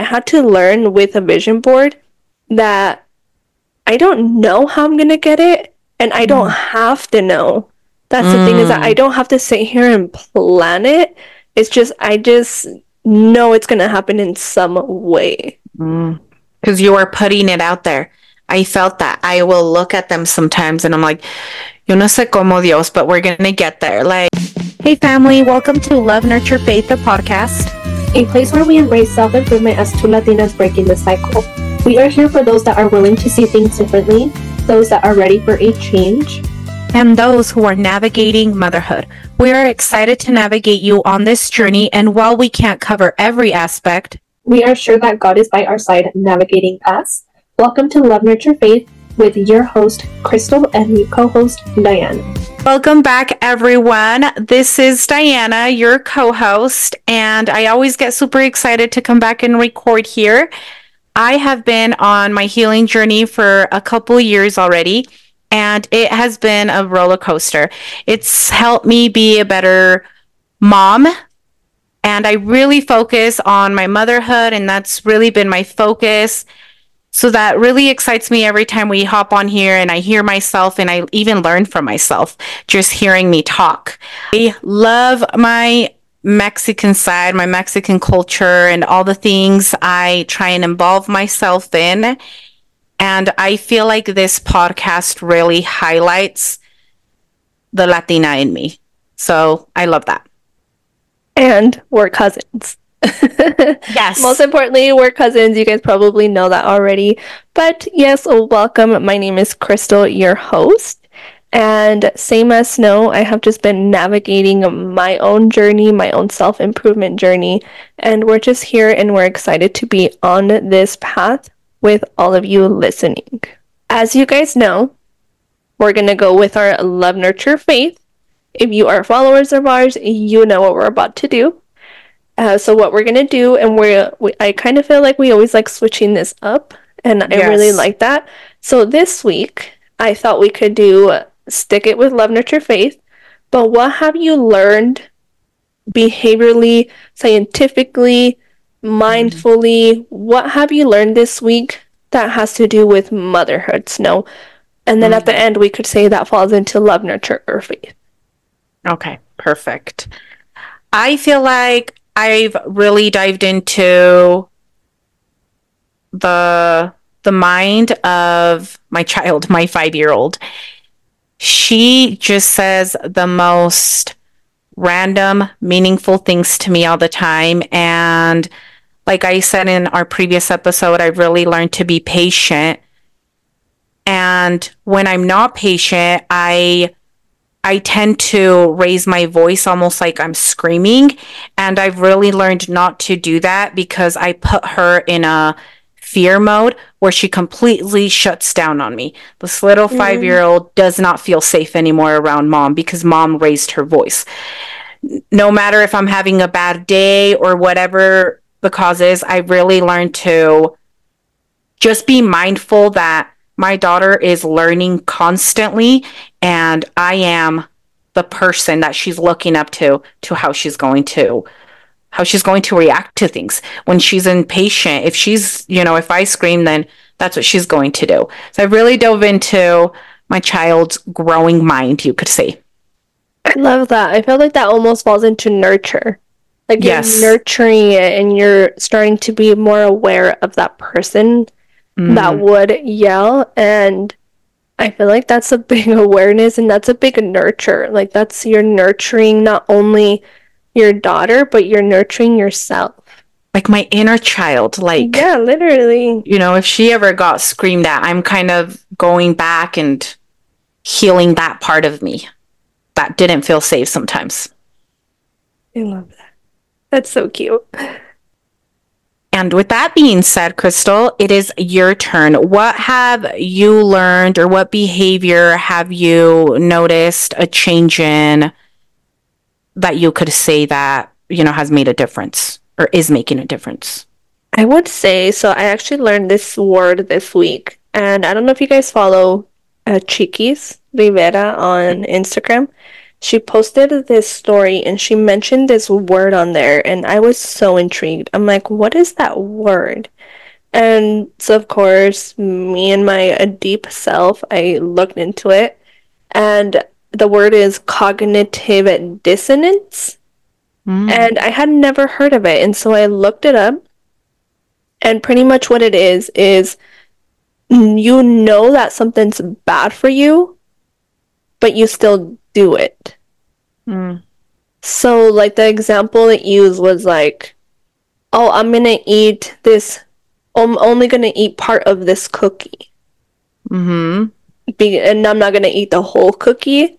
I had to learn with a vision board that I don't know how I'm gonna get it, and I don't Mm. have to know. That's the thing is that I don't have to sit here and plan it. It's just I just know it's gonna happen in some way. Because you are putting it out there. I felt that. I will look at them sometimes and I'm like, yo no sé cómo Dios, but we're gonna get there. Like, hey family, welcome to Love Nurture Faith, the podcast. A place where we embrace self improvement as two Latinas breaking the cycle. We are here for those that are willing to see things differently, those that are ready for a change, and those who are navigating motherhood. We are excited to navigate you on this journey, and while we can't cover every aspect, we are sure that God is by our side navigating us. Welcome to Love Nurture Faith with your host, Krystal, and your co host, Dianna. Welcome back, everyone. This is Dianna, your co host, and I always get super excited to come back and record here. I have been on my healing journey for a couple years already, and it has been a roller coaster. It's helped me be a better mom and I really focus on my motherhood, and that's really been my focus. So that really excites me every time we hop on here and I hear myself, and I even learn from myself just hearing me talk. I love my Mexican side, my Mexican culture, and all the things I try and involve myself in. And I feel like this podcast really highlights the Latina in me. So I love that. And we're cousins. Yes. Most importantly, we're cousins. You guys probably know that already. But yes, oh, welcome. My name is Krystal, your host. And same as Snow, I have just been navigating my own journey, my own self improvement journey. And we're just here and we're excited to be on this path with all of you listening. As you guys know, we're going to go with our love, nurture, faith. If you are followers of ours, you know what we're about to do. Uh, so what we're gonna do, and we're, we, I kind of feel like we always like switching this up, and I really like that. So this week, I thought we could do stick it with love, nurture, faith. But what have you learned behaviorally, scientifically, mindfully? What have you learned this week that has to do with motherhood, Snow? And then at the end, we could say that falls into love, nurture, or faith. Okay, perfect. I feel like I've really dived into the the mind of my child, my 5-year-old. She just says the most random, meaningful things to me all the time and like I said in our previous episode, I've really learned to be patient. And when I'm not patient, I I tend to raise my voice almost like I'm screaming. And I've really learned not to do that because I put her in a fear mode where she completely shuts down on me. This little mm-hmm. five year old does not feel safe anymore around mom because mom raised her voice. No matter if I'm having a bad day or whatever the cause is, I really learned to just be mindful that my daughter is learning constantly and I am the person that she's looking up to to how she's going to how she's going to react to things when she's impatient if she's you know if I scream then that's what she's going to do so I really dove into my child's growing mind you could say I love that. I feel like that almost falls into nurture. Like Yes. you're nurturing it and you're starting to be more aware of that person that Mm. would yell. And I feel like that's a big awareness and that's a big nurture. Like that's you're nurturing not only your daughter, but you're nurturing yourself. like my inner child like Yeah, literally. you know if she ever got screamed at I'm kind of going back and healing that part of me that didn't feel safe sometimes I love that. That's so cute. And with that being said, Krystal, it is your turn. What have you learned or what behavior have you noticed a change in that you could say that, you know, has made a difference or is making a difference? I would say so. I actually learned this word this week, and I don't know if you guys follow uh, Chiquis Rivera on Instagram. She posted this story and she mentioned this word on there and I was so intrigued. I'm like, what is that word? And so of course, me and my deep self, I looked into it and the word is cognitive dissonance. Mm. And I had never heard of it. And so I looked it up. And pretty much what it is is you know that something's bad for you, but you still do it. Mm. So, like, the example it used was like, oh, I'm gonna eat this, I'm only gonna eat part of this cookie. Mm-hmm. Be- and I'm not gonna eat the whole cookie.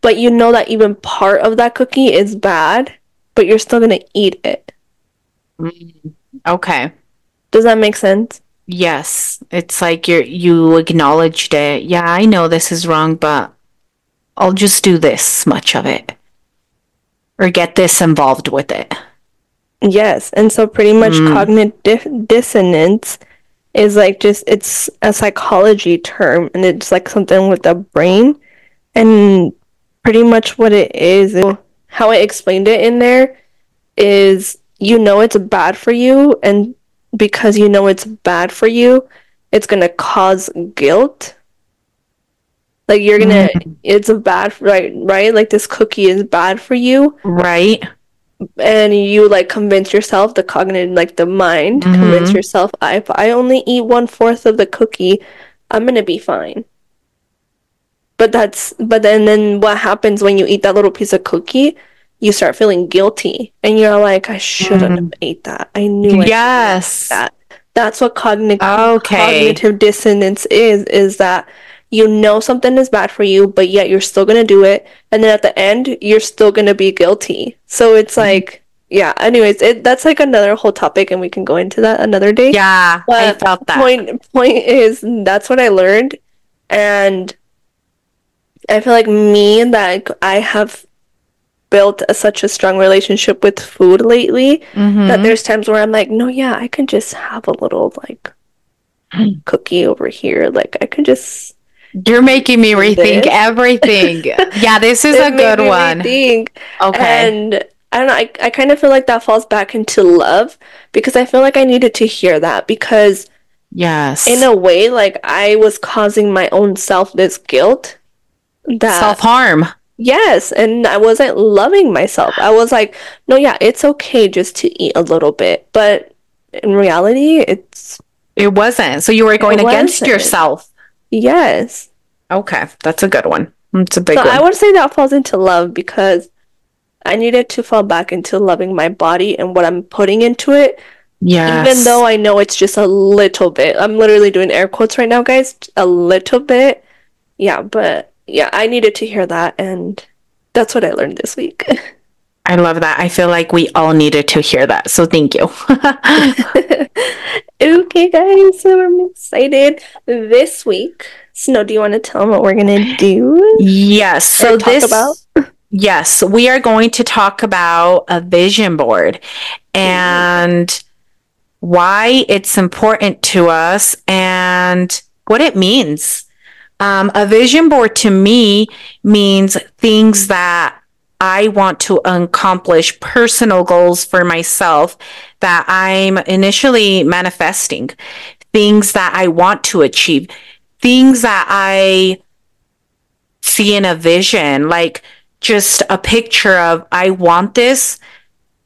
But you know that even part of that cookie is bad, but you're still gonna eat it. Mm. Okay. Does that make sense? Yes. It's like you you acknowledged it. Yeah, I know this is wrong, but I'll just do this much of it or get this involved with it. Yes, and so pretty much mm. cognitive dissonance is like just it's a psychology term and it's like something with the brain and pretty much what it is how I explained it in there is you know it's bad for you and because you know it's bad for you, it's going to cause guilt like you're gonna, mm. it's a bad right, right? Like this cookie is bad for you, right? And you like convince yourself, the cognitive, like the mind, mm-hmm. convince yourself, I, if I only eat one fourth of the cookie, I'm gonna be fine. But that's, but then then what happens when you eat that little piece of cookie? You start feeling guilty, and you're like, I shouldn't mm. have ate that. I knew. I yes. That. That's what cognitive okay. cognitive dissonance is. Is that you know something is bad for you, but yet you're still gonna do it, and then at the end you're still gonna be guilty. So it's mm-hmm. like, yeah. Anyways, it that's like another whole topic, and we can go into that another day. Yeah, but I felt that. Point point is that's what I learned, and I feel like me that I have built a, such a strong relationship with food lately mm-hmm. that there's times where I'm like, no, yeah, I can just have a little like cookie over here. Like I can just you're making me rethink this. everything. yeah, this is a good one. Rethink. Okay. And I don't know, I, I kind of feel like that falls back into love because I feel like I needed to hear that because Yes. In a way, like I was causing my own self this guilt that self harm. Yes, and I wasn't loving myself. I was like, no, yeah, it's okay just to eat a little bit, but in reality, it's it wasn't. So you were going against yourself. Yes. Okay, that's a good one. It's a big so one. I would say that falls into love because I needed to fall back into loving my body and what I'm putting into it. Yeah. Even though I know it's just a little bit. I'm literally doing air quotes right now, guys. A little bit. Yeah, but yeah, I needed to hear that and that's what I learned this week. I love that. I feel like we all needed to hear that. So thank you. okay, guys. So I'm excited this week. Snow, do you want to tell them what we're going to do? Yes. So this about? Yes, we are going to talk about a vision board and why it's important to us and what it means. Um, a vision board to me means things that I want to accomplish personal goals for myself that I'm initially manifesting, things that I want to achieve, things that I see in a vision, like just a picture of I want this.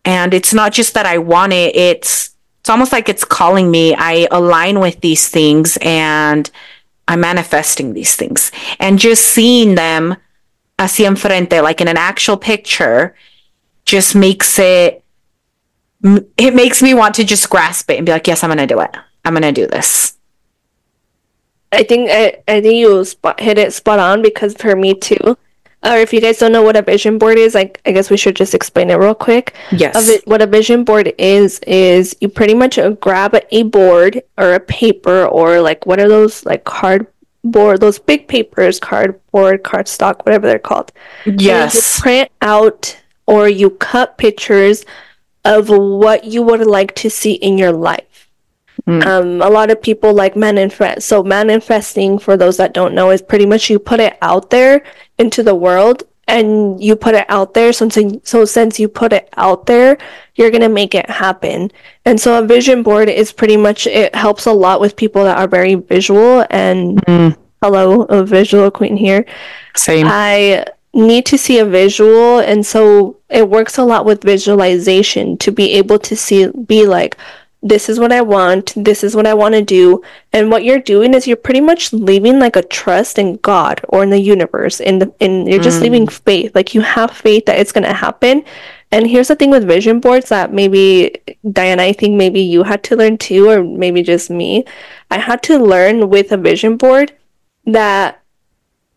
And it's not just that I want it, it's it's almost like it's calling me. I align with these things and I'm manifesting these things. And just seeing them así enfrente, like in an actual picture, just makes it, it makes me want to just grasp it and be like, yes, I'm going to do it. I'm going to do this. I think I, I think you spot, hit it spot on because for me too. Or if you guys don't know what a vision board is, like I guess we should just explain it real quick. Yes. It, what a vision board is is you pretty much grab a board or a paper or like what are those like cardboard, those big papers, cardboard, cardstock, whatever they're called. Yes. you print out or you cut pictures of what you would like to see in your life. Mm. Um, a lot of people like manifest. So manifesting, for those that don't know, is pretty much you put it out there into the world and you put it out there. So, so since you put it out there, you're going to make it happen. And so a vision board is pretty much, it helps a lot with people that are very visual and mm. hello, a visual queen here. Same. I need to see a visual. And so it works a lot with visualization to be able to see, be like, this is what I want, this is what I want to do. And what you're doing is you're pretty much leaving like a trust in God or in the universe. In the in you're just mm. leaving faith. Like you have faith that it's gonna happen. And here's the thing with vision boards that maybe Dianna, I think maybe you had to learn too, or maybe just me. I had to learn with a vision board that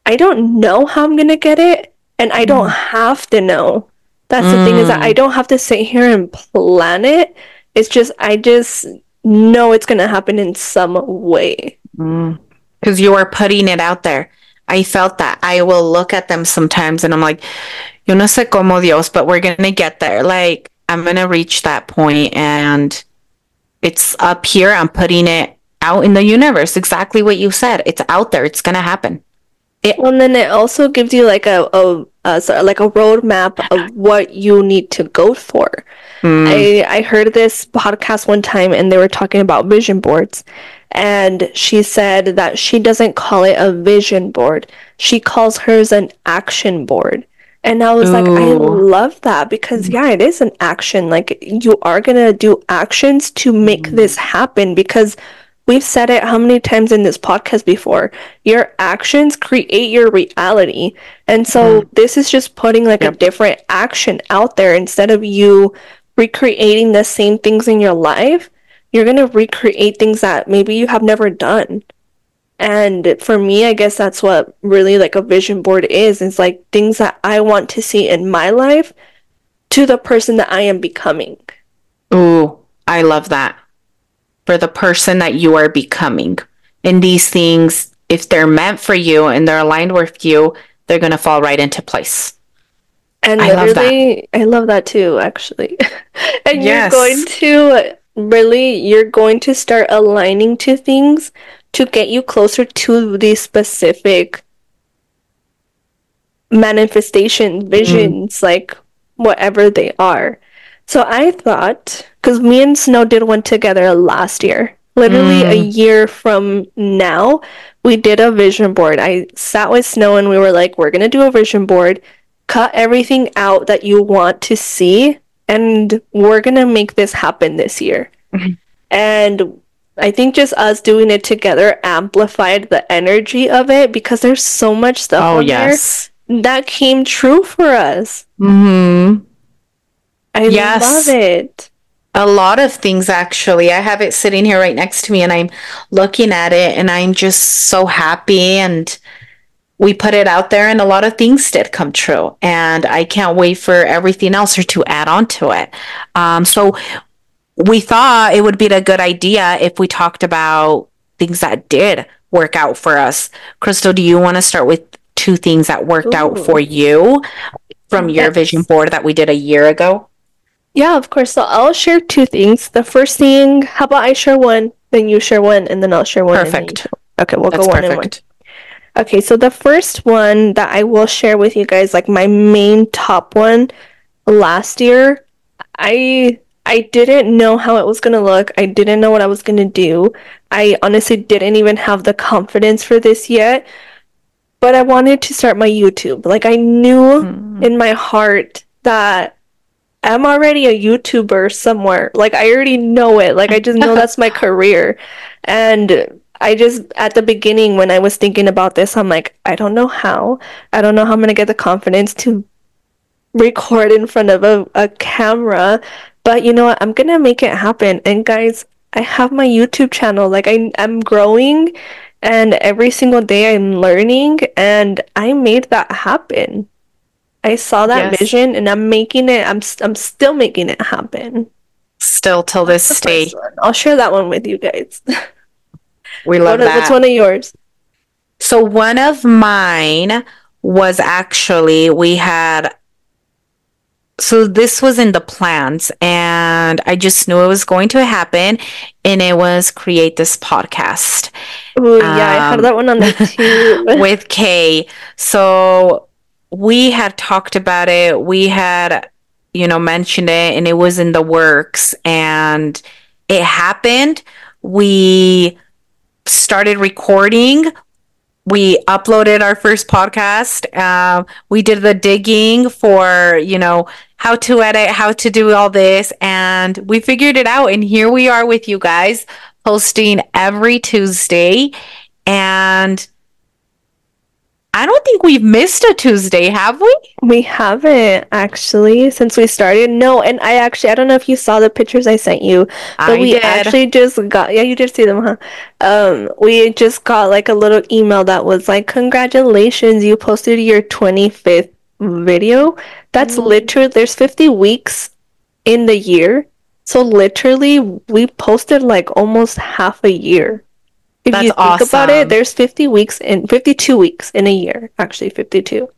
I don't know how I'm gonna get it, and I don't mm. have to know. That's mm. the thing is that I mm. don't have to sit here and plan it it's just I just know it's gonna happen in some way. Because mm. you are putting it out there. I felt that. I will look at them sometimes and I'm like, yo no sé cómo Dios, but we're gonna get there. Like I'm gonna reach that point and it's up here. I'm putting it out in the universe. Exactly what you said. It's out there. It's gonna happen. It, well, and then it also gives you like a, a, so like a roadmap of what you need to go for. Mm. I I heard this podcast one time, and they were talking about vision boards, and she said that she doesn't call it a vision board; she calls hers an action board. And I was Ooh. like, I love that because yeah, it is an action. Like you are gonna do actions to make mm. this happen because We've said it how many times in this podcast before. Your actions create your reality. And so mm. this is just putting like yep. a different action out there instead of you recreating the same things in your life. You're going to recreate things that maybe you have never done. And for me, I guess that's what really like a vision board is. It's like things that I want to see in my life to the person that I am becoming. Ooh, I love that for the person that you are becoming. And these things, if they're meant for you and they're aligned with you, they're going to fall right into place. And I love that. I love that too, actually. and yes. you're going to really, you're going to start aligning to things to get you closer to the specific manifestation visions, mm. like whatever they are. So I thought, because me and Snow did one together last year, literally mm. a year from now, we did a vision board. I sat with Snow and we were like, we're going to do a vision board, cut everything out that you want to see, and we're going to make this happen this year. Mm-hmm. And I think just us doing it together amplified the energy of it because there's so much stuff oh, yes. there that came true for us. Mm-hmm. I yes. love it. A lot of things, actually. I have it sitting here right next to me and I'm looking at it and I'm just so happy. And we put it out there and a lot of things did come true. And I can't wait for everything else or to add on to it. Um, so we thought it would be a good idea if we talked about things that did work out for us. Krystal, do you want to start with two things that worked Ooh. out for you from your yes. vision board that we did a year ago? Yeah, of course. So I'll share two things. The first thing, how about I share one, then you share one, and then I'll share one. Perfect. Okay, we'll That's go one perfect. and one. Okay, so the first one that I will share with you guys, like my main top one last year, I I didn't know how it was gonna look. I didn't know what I was gonna do. I honestly didn't even have the confidence for this yet. But I wanted to start my YouTube. Like I knew mm. in my heart that I'm already a YouTuber somewhere. Like I already know it. Like I just know that's my career. And I just at the beginning when I was thinking about this, I'm like, I don't know how. I don't know how I'm gonna get the confidence to record in front of a, a camera. But you know what? I'm gonna make it happen. And guys, I have my YouTube channel. Like I I'm growing and every single day I'm learning and I made that happen. I saw that yes. vision and I'm making it I'm I'm still making it happen. Still till this day. I'll share that one with you guys. We love what, that. What's one of yours? So one of mine was actually we had so this was in the plans and I just knew it was going to happen and it was create this podcast. Oh yeah, um, I had that one on there too. with Kay. So we had talked about it. We had, you know, mentioned it and it was in the works and it happened. We started recording. We uploaded our first podcast. Uh, we did the digging for, you know, how to edit, how to do all this. And we figured it out. And here we are with you guys posting every Tuesday. And I don't think we've missed a Tuesday, have we? We haven't actually since we started. No, and I actually I don't know if you saw the pictures I sent you, but I we did. actually just got yeah, you did see them, huh? Um, we just got like a little email that was like, "Congratulations, you posted your 25th video." That's Mm. literally there's 50 weeks in the year. So literally we posted like almost half a year. If That's you think about it, there's 50 weeks in 52 weeks in a year, actually 52.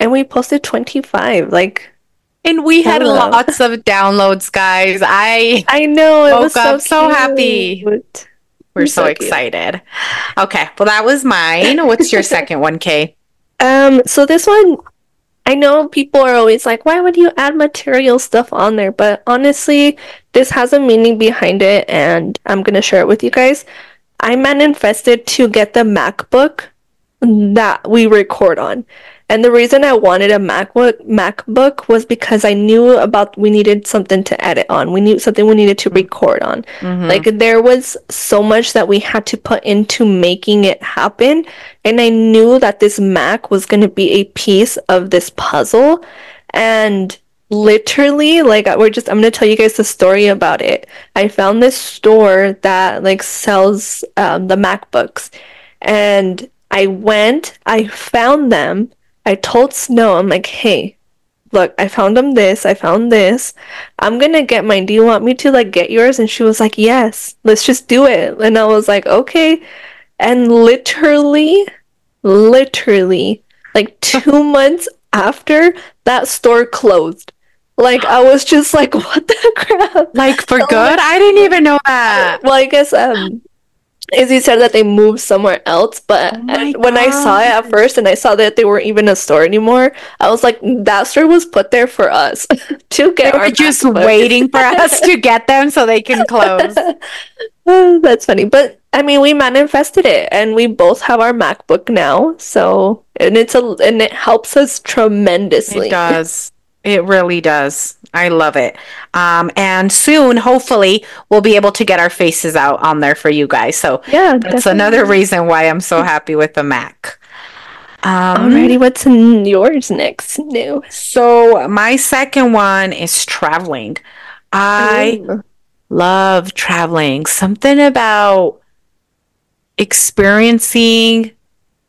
And we posted 25. Like And we had Hello. lots of downloads, guys. I I know it was so so happy. we're so, so excited. Okay, well that was mine. What's your second one, Kay? Um, so this one, I know people are always like, why would you add material stuff on there? But honestly, this has a meaning behind it, and I'm gonna share it with you guys. I manifested to get the MacBook that we record on. And the reason I wanted a MacBook MacBook was because I knew about we needed something to edit on. We knew something we needed to record on. Mhm. Like there was so much that we had to put into making it happen. And I knew that this Mac was going to be a piece of this puzzle. And literally, like we're just, I'm going to tell you guys the story about it. I found this store that like sells um, the MacBooks. And I went, I found them. I told Snow, I'm like, hey, look, I found them this, I found this. I'm gonna get mine. Do you want me to like get yours? And she was like, Yes, let's just do it. And I was like, Okay. And literally, literally, like two months after that store closed. Like I was just like, what the crap? Like for good? I didn't even know that. Well, I guess um Izzy said that they moved somewhere else, but Oh my when I saw it at first and I saw that they weren't even a store anymore, I was like, that store was put there for us to They get were just waiting for us to get them so they can close. That's funny. But I mean, we manifested it and we both have our MacBook now. So, and it's a and it helps us tremendously. It does. It really does. I love it. Um, and soon, hopefully, we'll be able to get our faces out on there for you guys. So Yeah, that's definitely. another reason why I'm so happy with the Mac. Um, Alrighty, what's yours next? New. So my second one is traveling. I Ooh. love traveling. Something about experiencing,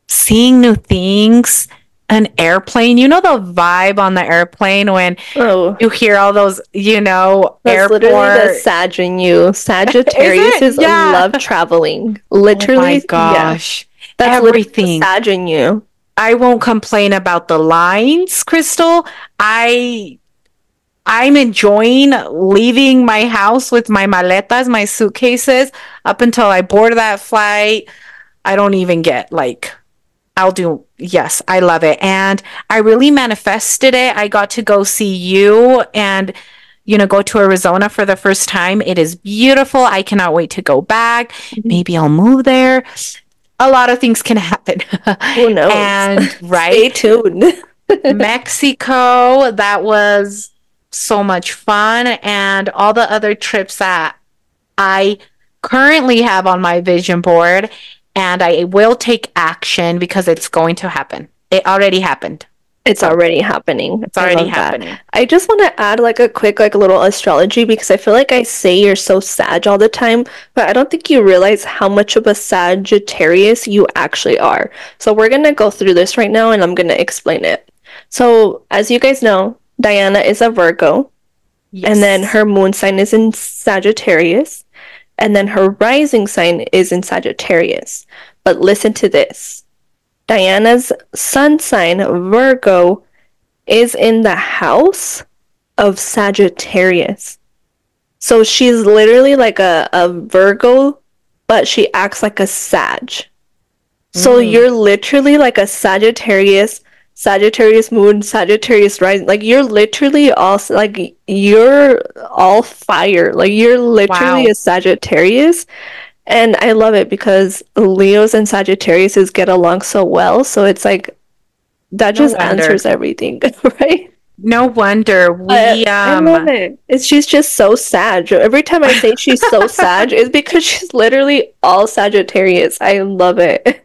seeing new things. An airplane, you know the vibe on the airplane when Oh, you hear all those, you know, that's literally the. Sag in you. Sagittarius is Yeah. love traveling. Oh Literally, my yeah. gosh. That's everything. Sag in you. I won't complain about the lines, Krystal. I I'm enjoying leaving my house with my maletas, my suitcases up until I board that flight. I don't even get like I'll do yes, I love it. And I really manifested it. I got to go see you and you know go to Arizona for the first time. It is beautiful. I cannot wait to go back. Mm-hmm. Maybe I'll move there. A lot of things can happen. Who knows? And Stay right, tuned. Mexico, that was so much fun. And all the other trips that I currently have on my vision board. And I will take action because it's going to happen. It already happened. It's already happening. It's already I love that. happening. I just want to add like a quick like a little astrology because I feel like I say you're so Sag all the time, but I don't think you realize how much of a Sagittarius you actually are. So we're gonna go through this right now and I'm gonna explain it. So as you guys know, Dianna is a Virgo, and then her moon sign is in Sagittarius, and then her rising sign is in Sagittarius. But listen to this. Dianna's sun sign, Virgo, is in the house of Sagittarius. So she's literally like a, a Virgo, but she acts like a Sag. So Mm. you're literally like a Sagittarius Sagittarius moon, Sagittarius rising. Like you're literally all like you're all fire. Like you're literally Wow. a Sagittarius. And I love it because Leos and Sagittariuses get along so well. So it's like that No just wonder. answers everything, right? No wonder we I, um I love it. It's she's just so Sag. Every time I say she's so Sag, it's because she's literally all Sagittarius. I love it.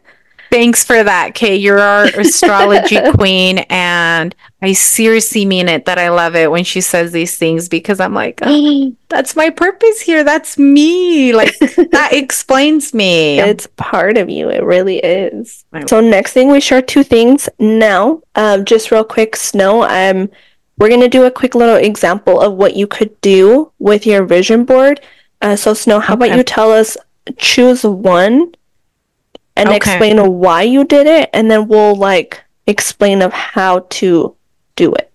Thanks for that, Kay. You're our astrology queen, and I seriously mean it that I love it when she says these things because I'm like, oh, that's my purpose here. That's me. Like that explains me. It's part of you. It really is. So next thing we share two things now. Um, just real quick, Snow. Um, we're gonna do a quick little example of what you could do with your vision board. Uh, so Snow, how about you tell us choose one and Okay. explain why you did it, and then we'll like explain of how to do it.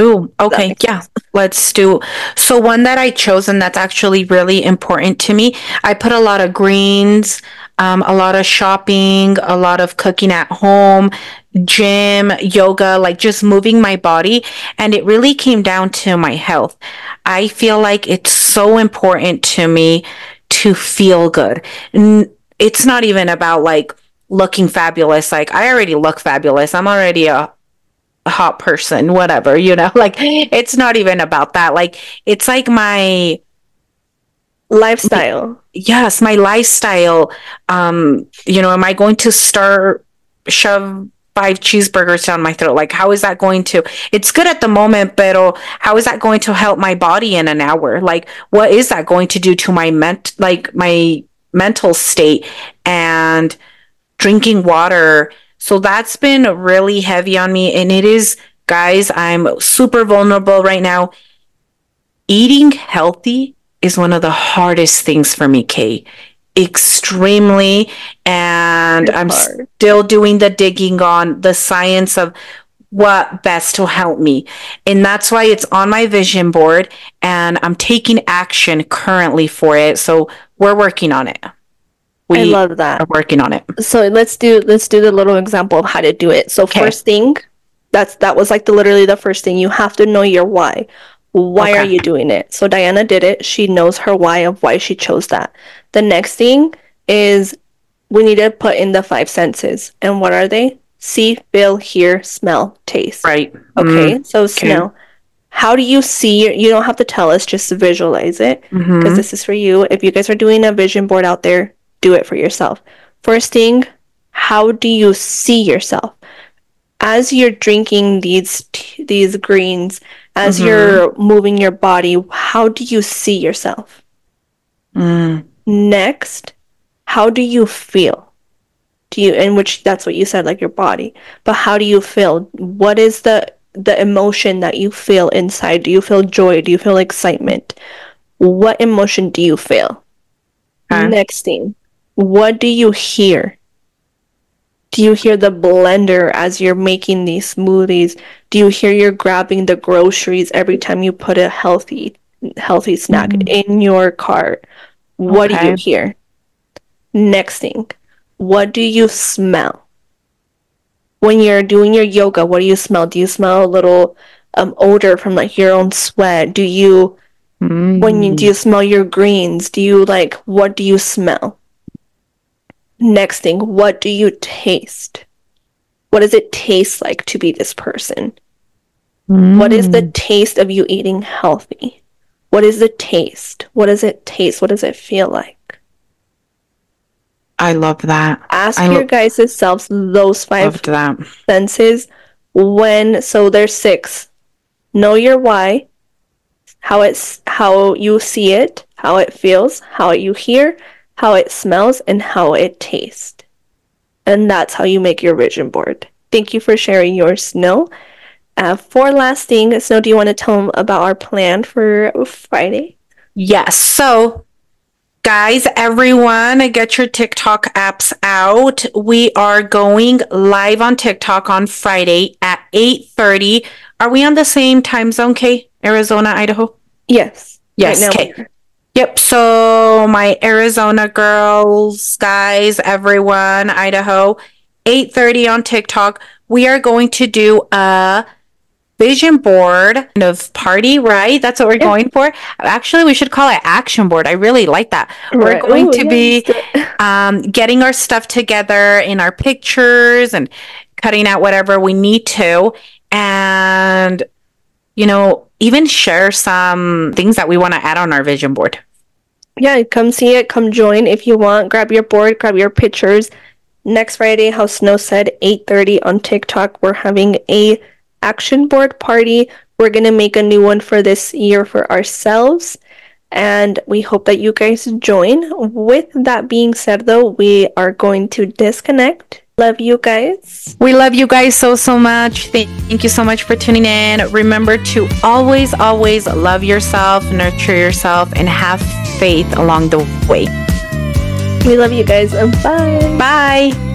Ooh, okay, yeah. Let's do. So one that I chose and that's actually really important to me. I put a lot of greens, um, a lot of shopping, a lot of cooking at home, gym, yoga, like just moving my body. And it really came down to my health. I feel like it's so important to me to feel good. N- It's not even about like looking fabulous. Like I already look fabulous. I'm already a a hot person, whatever, you know, like it's not even about that. Like it's like my Lifestyle. yes, my lifestyle. Um, you know, am I going to start shove five cheeseburgers down my throat? Like, how is that going to? It's good at the moment, but how is that going to help my body in an hour? Like, what is that going to do to my ment, like my mental state and drinking water? So that's been really heavy on me, and it is, guys. I'm super vulnerable right now. Eating healthy is one of the hardest things for me, Kate. Extremely. And I'm hard. still doing the digging on the science of what best to help me. And that's why it's on my vision board and I'm taking action currently for it. So we're working on it. We I love that. are working on it. so let's do let's do the little example of how to do it. So Okay. first thing, that's that was like the literally the first thing. You have to know your why. Why are you doing it? So Dianna did it. She knows her why of why she chose that. The next thing is we need to put in the five senses. And what are they? See, feel, hear, smell, taste. Right. Okay. So smell. How do you see? You don't have to tell us, just visualize it because this is for you. If you guys are doing a vision board out there, do it for yourself. First thing, how do you see yourself? As you're drinking these t- these greens, as Mhm. you're moving your body, how do you see yourself? Mm. Next, how do you feel? Do you in which that's what you said like your body. But how do you feel? What is the the emotion that you feel inside? Do you feel joy? Do you feel excitement? What emotion do you feel? Okay. Next thing, what do you hear? Do you hear the blender as you're making these smoothies? Do you hear you're grabbing the groceries every time you put a healthy healthy snack Mhm. in your cart? What do you hear? Next thing, what do you smell? When you're doing your yoga, what do you smell? Do you smell a little um, odor from like your own sweat? Do you when you do you smell your greens? Do you like what do you smell? Next thing what do you taste? What does it taste like to be this person? What is the taste of you eating healthy? What is the taste? What does it taste? What does it feel like I love that. ask I your lo- guys' selves those five that. senses when so there's six know your why how it's how you see it how it feels how you hear how it smells and how it tastes and that's how you make your vision board thank you for sharing your snow uh, for last thing snow do you want to tell them about our plan for friday Yes. So, guys, everyone, get your TikTok apps out. We are going live on TikTok on Friday at 8:30. Are we on the same time zone, Kay? Arizona, Idaho? yes Yes, right okay. Yep. So, my Arizona girls, guys, everyone, Idaho, 8:30 on TikTok. we are going to do a vision board kind of party, right? That's what we're Yeah. going for. Actually, we should call it action board. I really like that. We're going Ooh, to be um, getting our stuff together in our pictures and cutting out whatever we need to. And, you know, even share some things that we want to add on our vision board. Yeah, come see it, come join if you want. Grab your board, grab your pictures. Next Friday, how Snow said, 8:30 on TikTok, we're having a action board party. We're going to make a new one for this year for ourselves. And we hope that you guys join. With that being said, though, we are going to disconnect. Love you guys. We love you guys so, so much. Thank, thank you so much for tuning in. Remember to always, always love yourself, nurture yourself, and have faith along the way. We love you guys. Bye. Bye.